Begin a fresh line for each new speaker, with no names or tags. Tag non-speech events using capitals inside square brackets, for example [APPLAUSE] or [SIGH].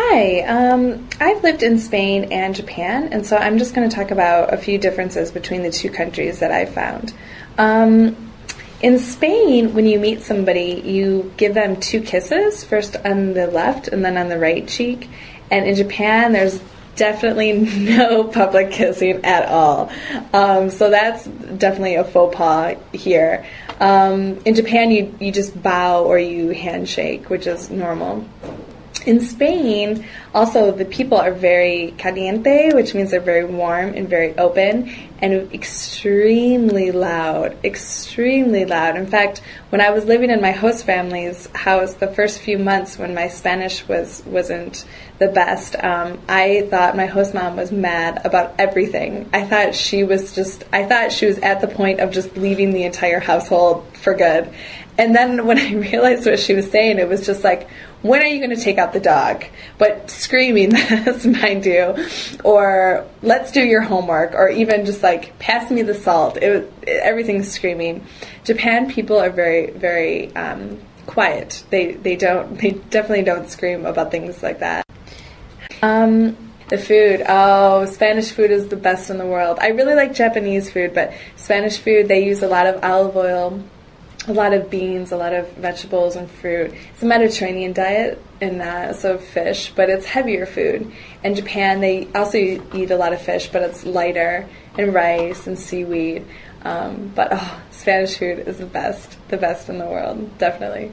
Hi, um, I've lived in Spain and Japan, and so I'm just going to talk about a few differences between the two countries that I found. Um, in Spain, when you meet somebody, you give them two kisses, first on the left and then on the right cheek. And in Japan, there's definitely [LAUGHS] no public kissing at all. Um, so that's definitely a faux pas here. Um, in Japan, you, you just bow or you handshake, which is normal. In Spain, also the people are very caliente, which means they're very warm and very open and extremely loud, extremely loud. In fact, when I was living in my host family's house, the first few months when my Spanish was wasn't the best, um, I thought my host mom was mad about everything. I thought she was just, I thought she was at the point of just leaving the entire household for good. And then when [LAUGHS] I realized what she was saying, it was just like, when are you going to take out the dog? But screaming [LAUGHS] this, mind you, or let's do your homework, or even just like pass me the salt. It, it, everything's screaming. Japan people are very, um, quiet. They they don't [LAUGHS] they definitely don't scream about things like that. Um, the food. Oh, Spanish food is the best in the world. I really like Japanese food, but Spanish food they use a lot of olive oil a lot of beans, a lot of vegetables and fruit. It's a Mediterranean diet and uh, so fish, but it's heavier food. In Japan, they also eat a lot of fish, but it's lighter and rice and seaweed. Um, but oh, Spanish food is the best, the best in the world, definitely.